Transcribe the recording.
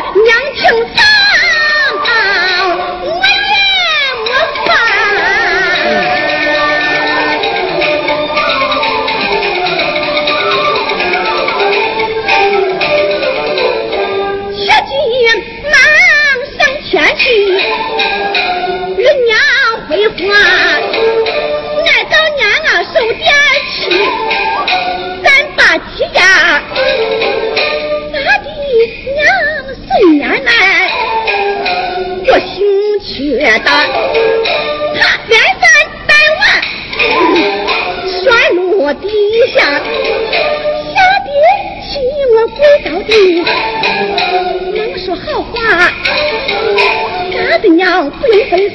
娘亲我低下下边去，我跪到地，能说好话，嘎的娘不能伸手。